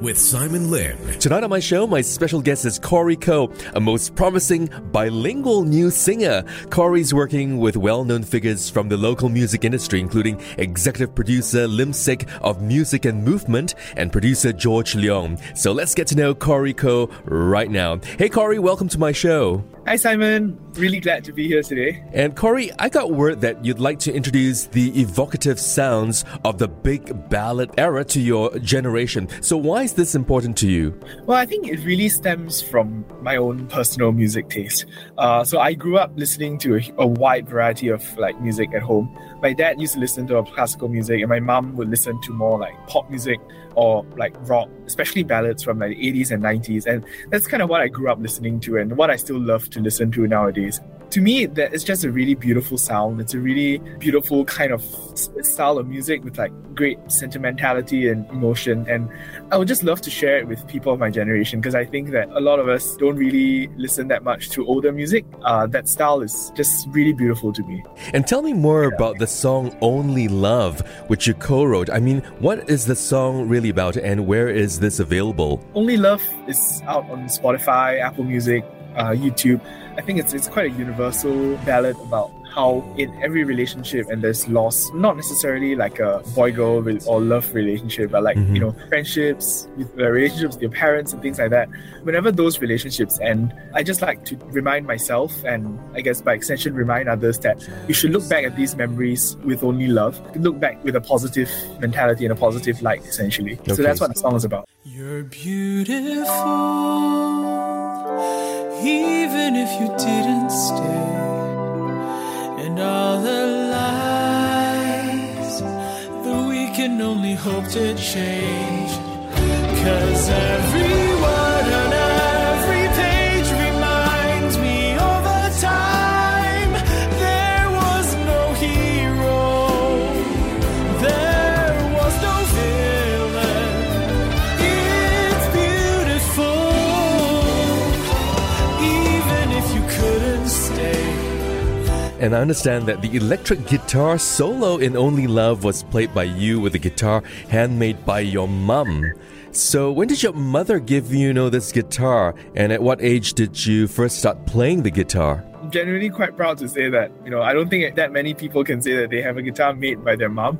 with Simon Lim. Tonight on my show, my special guest is Corey Koh, a most promising bilingual new singer. Corey's working with well known figures from the local music industry, including executive producer Lim Sek of Music and Movement and producer George Leong. So let's get to know Corey Koh right now. Hey, Corey, welcome to my show. Hi, Simon. Really glad to be here today. And Corey, I got word that you'd like to introduce the evocative sounds of the big ballad era to your generation. So, why is this important to you? Well, I think it really stems from my own personal music taste. Uh, so, I grew up listening to a, a wide variety of like music at home. My dad used to listen to classical music, and my mom would listen to more like pop music or like rock, especially ballads from like the 80s and 90s. And that's kind of what I grew up listening to and what I still love to listen to nowadays. To me, that it's just a really beautiful sound. It's a really beautiful kind of style of music with like great sentimentality and emotion. And I would just love to share it with people of my generation because I think that a lot of us don't really listen that much to older music. Uh, that style is just really beautiful to me. And tell me more yeah. about the song Only Love, which you co wrote. I mean, what is the song really about and where is this available? Only Love is out on Spotify, Apple Music, uh, YouTube. I think it's it's quite a universal ballad about how in every relationship and there's loss, not necessarily like a boy girl or love relationship, but like, mm-hmm. you know, friendships, with uh, relationships with your parents and things like that. Whenever those relationships end, I just like to remind myself and I guess by extension remind others that you should look back at these memories with only love, look back with a positive mentality and a positive light, essentially. Okay. So that's what the song is about. You're beautiful, even if you didn't stay and all the lies that we can only hope to change. Cause everyone And I understand that the electric guitar solo in Only Love was played by you with a guitar handmade by your mum. So, when did your mother give you, you know, this guitar? And at what age did you first start playing the guitar? Genuinely quite proud to say that. You know, I don't think that many people can say that they have a guitar made by their mom.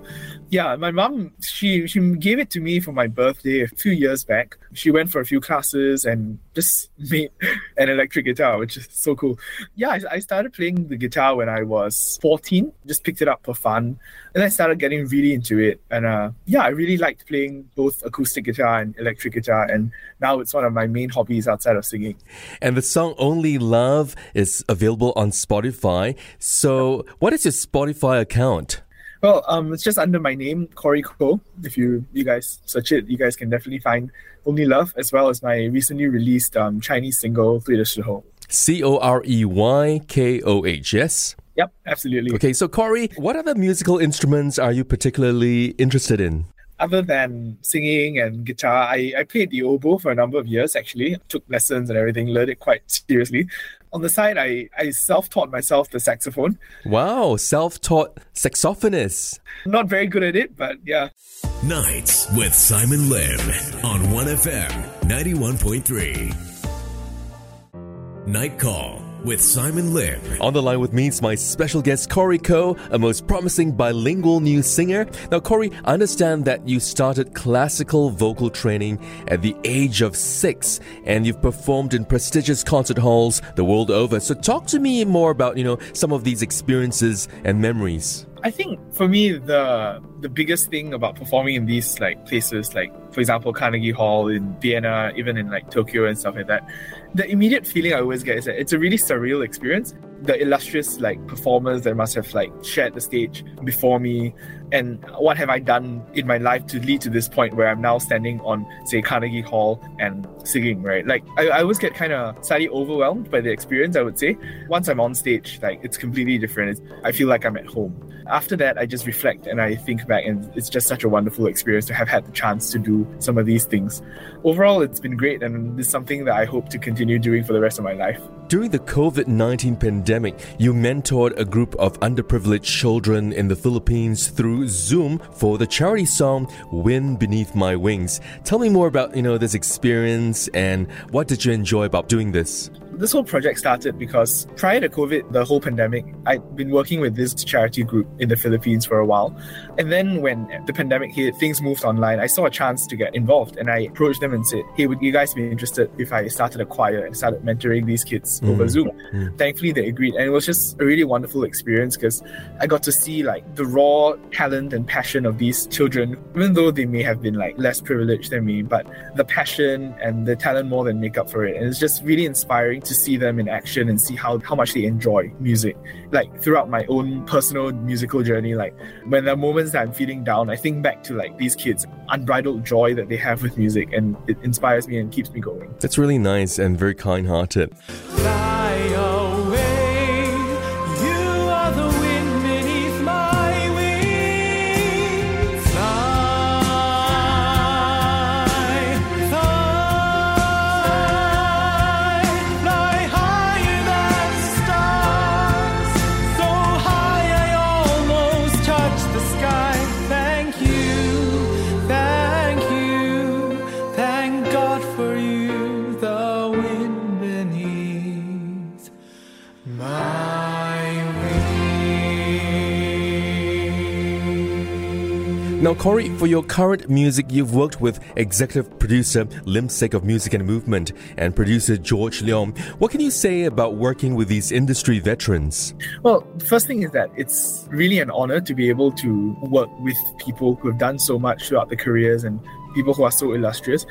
Yeah, my mom, she she gave it to me for my birthday a few years back. She went for a few classes and just made an electric guitar, which is so cool. Yeah, I, I started playing the guitar when I was 14, just picked it up for fun. And I started getting really into it. And uh, yeah, I really liked playing both acoustic guitar and electric guitar. And now it's one of my main hobbies outside of singing. And the song Only Love is available available on Spotify. So, what is your Spotify account? Well, um, it's just under my name, Corey Koh. If you you guys search it, you guys can definitely find Only Love as well as my recently released um, Chinese single 对的时候. C O R E Y K O H. Yes. Yep, absolutely. Okay, so Corey, what other musical instruments are you particularly interested in? Other than singing and guitar, I, I played the oboe for a number of years actually. Took lessons and everything, learned it quite seriously. On the side, I, I self taught myself the saxophone. Wow, self taught saxophonist. Not very good at it, but yeah. Nights with Simon Lim on 1FM 91.3. Night Call with Simon Lim. On the line with me is my special guest, Corey Koh, a most promising bilingual new singer. Now, Corey, I understand that you started classical vocal training at the age of six, and you've performed in prestigious concert halls the world over. So, talk to me more about, you know, some of these experiences and memories. I think for me the the biggest thing about performing in these like places like for example Carnegie Hall in Vienna, even in like Tokyo and stuff like that, the immediate feeling I always get is that it's a really surreal experience. The illustrious like performers that must have like shared the stage before me, and what have I done in my life to lead to this point where I'm now standing on say Carnegie Hall and singing, right? Like I, I always get kind of slightly overwhelmed by the experience. I would say once I'm on stage, like it's completely different. It's, I feel like I'm at home. After that, I just reflect and I think back, and it's just such a wonderful experience to have had the chance to do some of these things. Overall, it's been great, and it's something that I hope to continue doing for the rest of my life. During the COVID 19 pandemic, you mentored a group of underprivileged children in the Philippines through Zoom for the charity song Wind Beneath My Wings. Tell me more about, you know, this experience and what did you enjoy about doing this? This whole project started because prior to COVID, the whole pandemic, I'd been working with this charity group in the Philippines for a while. And then when the pandemic hit, things moved online. I saw a chance to get involved and I approached them and said, Hey, would you guys be interested if I started a choir and started mentoring these kids mm. over Zoom? Mm. Thankfully, they agreed. And it was just a really wonderful experience because I got to see like the raw talent and passion of these children, even though they may have been like less privileged than me, but the passion and the talent more than make up for it. And it's just really inspiring to see them in action and see how, how much they enjoy music. Like throughout my own personal musical journey, like when there are moments that I'm feeling down, I think back to like these kids' unbridled joy that they have with music and it inspires me and keeps me going. That's really nice and very kind hearted. Now, Corey, for your current music, you've worked with executive producer Lim Sek of Music and Movement and producer George Leong. What can you say about working with these industry veterans? Well, the first thing is that it's really an honor to be able to work with people who have done so much throughout their careers and people who are so illustrious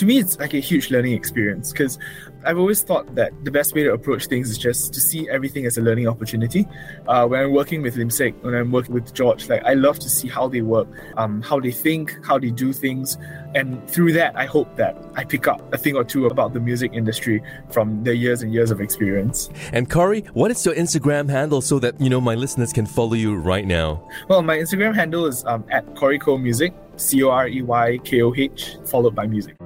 to me, it's like a huge learning experience because I've always thought that the best way to approach things is just to see everything as a learning opportunity. Uh, when I'm working with Lim Sek, when I'm working with George, like I love to see how they work, um, how they think, how they do things, and through that, I hope that I pick up a thing or two about the music industry from their years and years of experience. And Corey, what is your Instagram handle so that you know my listeners can follow you right now? Well, my Instagram handle is um, at Corey Koh Music, C O R E Y K O H, followed by music.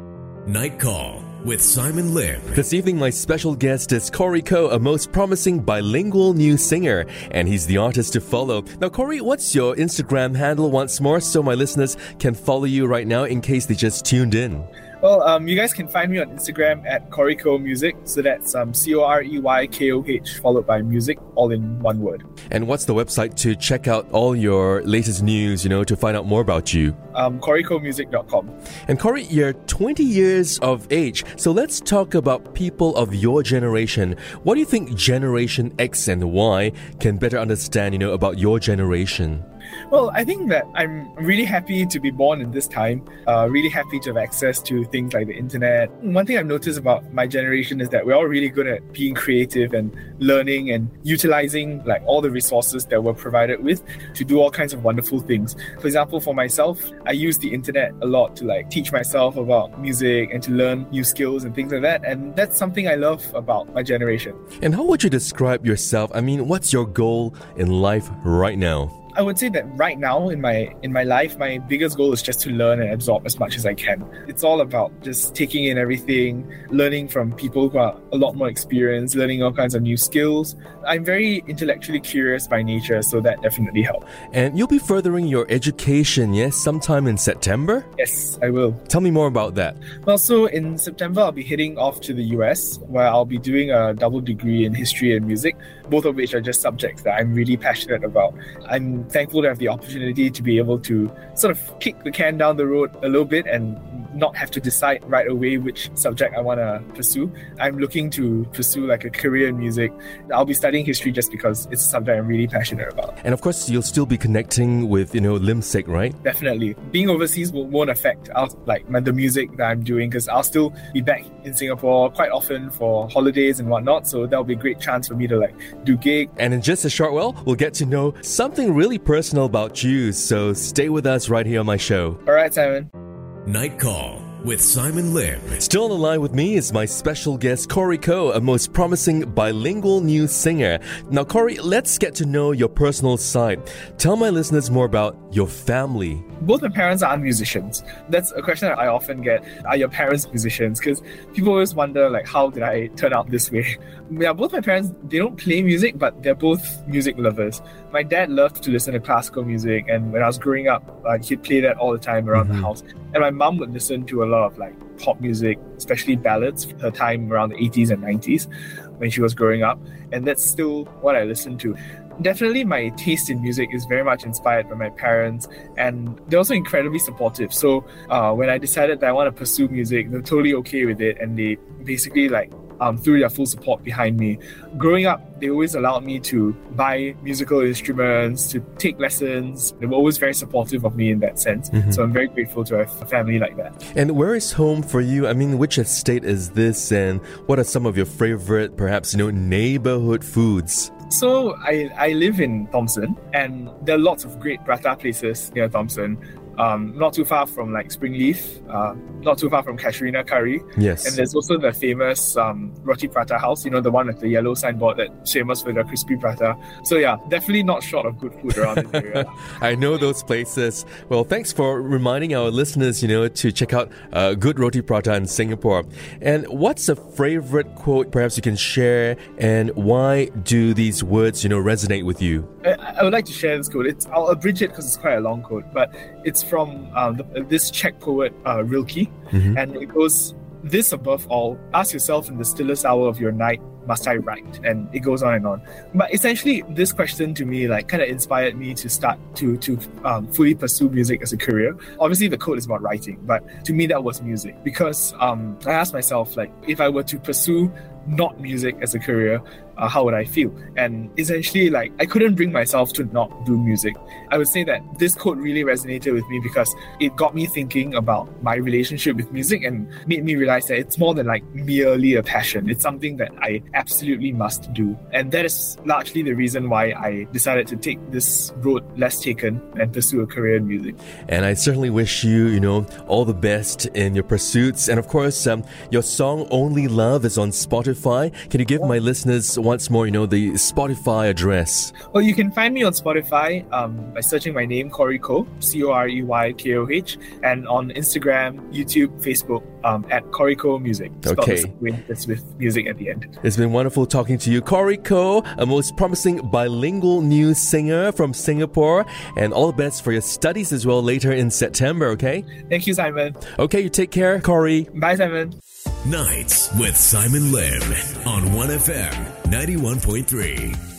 Night Call with Simon Lim. This evening, my special guest is Corey Koh, a most promising bilingual new singer, and he's the artist to follow. Now, Corey, what's your Instagram handle once more so my listeners can follow you right now in case they just tuned in? Well, um, you guys can find me on Instagram at Corey Koh Music. So that's um, C O R E Y K O H followed by music, all in one word. And what's the website to check out all your latest news, you know, to find out more about you? Um, CoreyKohMusic.com. And Corey, you're 20 years of age. So let's talk about people of your generation. What do you think Generation X and Y can better understand, you know, about your generation? Well, I think that I'm really happy to be born in this time, uh, really happy to have access to things like the internet. One thing I've noticed about my generation is that we're all really good at being creative and learning and utilizing like all the resources that we're provided with to do all kinds of wonderful things. For example, for myself, I use the internet a lot to like teach myself about music and to learn new skills and things like that. And that's something I love about my generation. And how would you describe yourself? I mean, what's your goal in life right now? I would say that right now in my in my life, my biggest goal is just to learn and absorb as much as I can. It's all about just taking in everything, learning from people who are a lot more experienced, learning all kinds of new skills. I'm very intellectually curious by nature, so that definitely helps. And you'll be furthering your education, yes, sometime in September? Yes, I will. Tell me more about that. Well, so in September, I'll be heading off to the US where I'll be doing a double degree in history and music, both of which are just subjects that I'm really passionate about. I'm thankful to have the opportunity to be able to sort of kick the can down the road a little bit and not have to decide right away which subject I want to pursue. I'm looking to pursue like a career in music. I'll be studying history just because it's a subject I'm really passionate about. And of course, you'll still be connecting with, you know, Lim Sek, right? Definitely. Being overseas won't affect our, like the music that I'm doing because I'll still be back in Singapore quite often for holidays and whatnot. So that'll be a great chance for me to like do gig. And in just a short while, we'll get to know something really personal about you. So stay with us right here on my show. All right, Simon. Night Call with Simon Lim. Still on the line with me is my special guest, Corey Koh, a most promising bilingual new singer. Now, Corey, let's get to know your personal side. Tell my listeners more about your family. Both my parents are musicians. That's a question that I often get. Are your parents musicians? Because people always wonder, like, how did I turn out this way? Yeah, both my parents, they don't play music, but they're both music lovers. My dad loved to listen to classical music, and when I was growing up, uh, he'd play that all the time around mm-hmm. the house. And my mom would listen to a lot of like pop music, especially ballads, her time around the 80s and 90s when she was growing up. And that's still what I listen to definitely my taste in music is very much inspired by my parents and they're also incredibly supportive so uh, when i decided that i want to pursue music they're totally okay with it and they basically like um, threw their full support behind me. Growing up, they always allowed me to buy musical instruments, to take lessons. They were always very supportive of me in that sense. Mm-hmm. So I'm very grateful to have a family like that. And where is home for you? I mean, which estate is this, and what are some of your favorite, perhaps you know, neighborhood foods? So I, I live in Thomson and there are lots of great prata places near Thomson um, not too far from like Springleaf, uh, not too far from Casuarina Curry. Yes. And there's also the famous um, Roti Prata House, you know, the one with the yellow signboard that's famous for the crispy prata. So yeah, definitely not short of good food around this area. I know those places. Well, thanks for reminding our listeners, you know, to check out uh, good Roti Prata in Singapore. And what's a favorite quote perhaps you can share and why do these words, you know, resonate with you? I, I would like to share this quote. It's, I'll abridge it because it's quite a long quote, but it's from um, the, this Czech poet uh, Rilke, mm-hmm. and it goes, "This above all, ask yourself in the stillest hour of your night, must I write?" And it goes on and on. But essentially, this question to me like kind of inspired me to start to to um, fully pursue music as a career. Obviously, the quote is about writing, but to me that was music because um, I asked myself like, if I were to pursue not music as a career, uh, how would I feel? And essentially, like, I couldn't bring myself to not do music. I would say that this quote really resonated with me because it got me thinking about my relationship with music and made me realize that it's more than like merely a passion. It's something that I absolutely must do. And that is largely the reason why I decided to take this road less taken and pursue a career in music. And I certainly wish you, you know, all the best in your pursuits. And of course, um, your song Only Love is on Spotify. Can you give my listeners once more, you know, the Spotify address? Well, you can find me on Spotify um, by searching my name, Corey Koh, C O R E Y K O H, and on Instagram, YouTube, Facebook um, at Corey Koh Music. okay. It's with music at the end. It's been wonderful talking to you. Corey Koh, a most promising bilingual new singer from Singapore, and all the best for your studies as well later in September, okay? Thank you, Simon. Okay, you take care, Corey. Bye, Simon. Nights with Simon Lim on 1FM 91.3.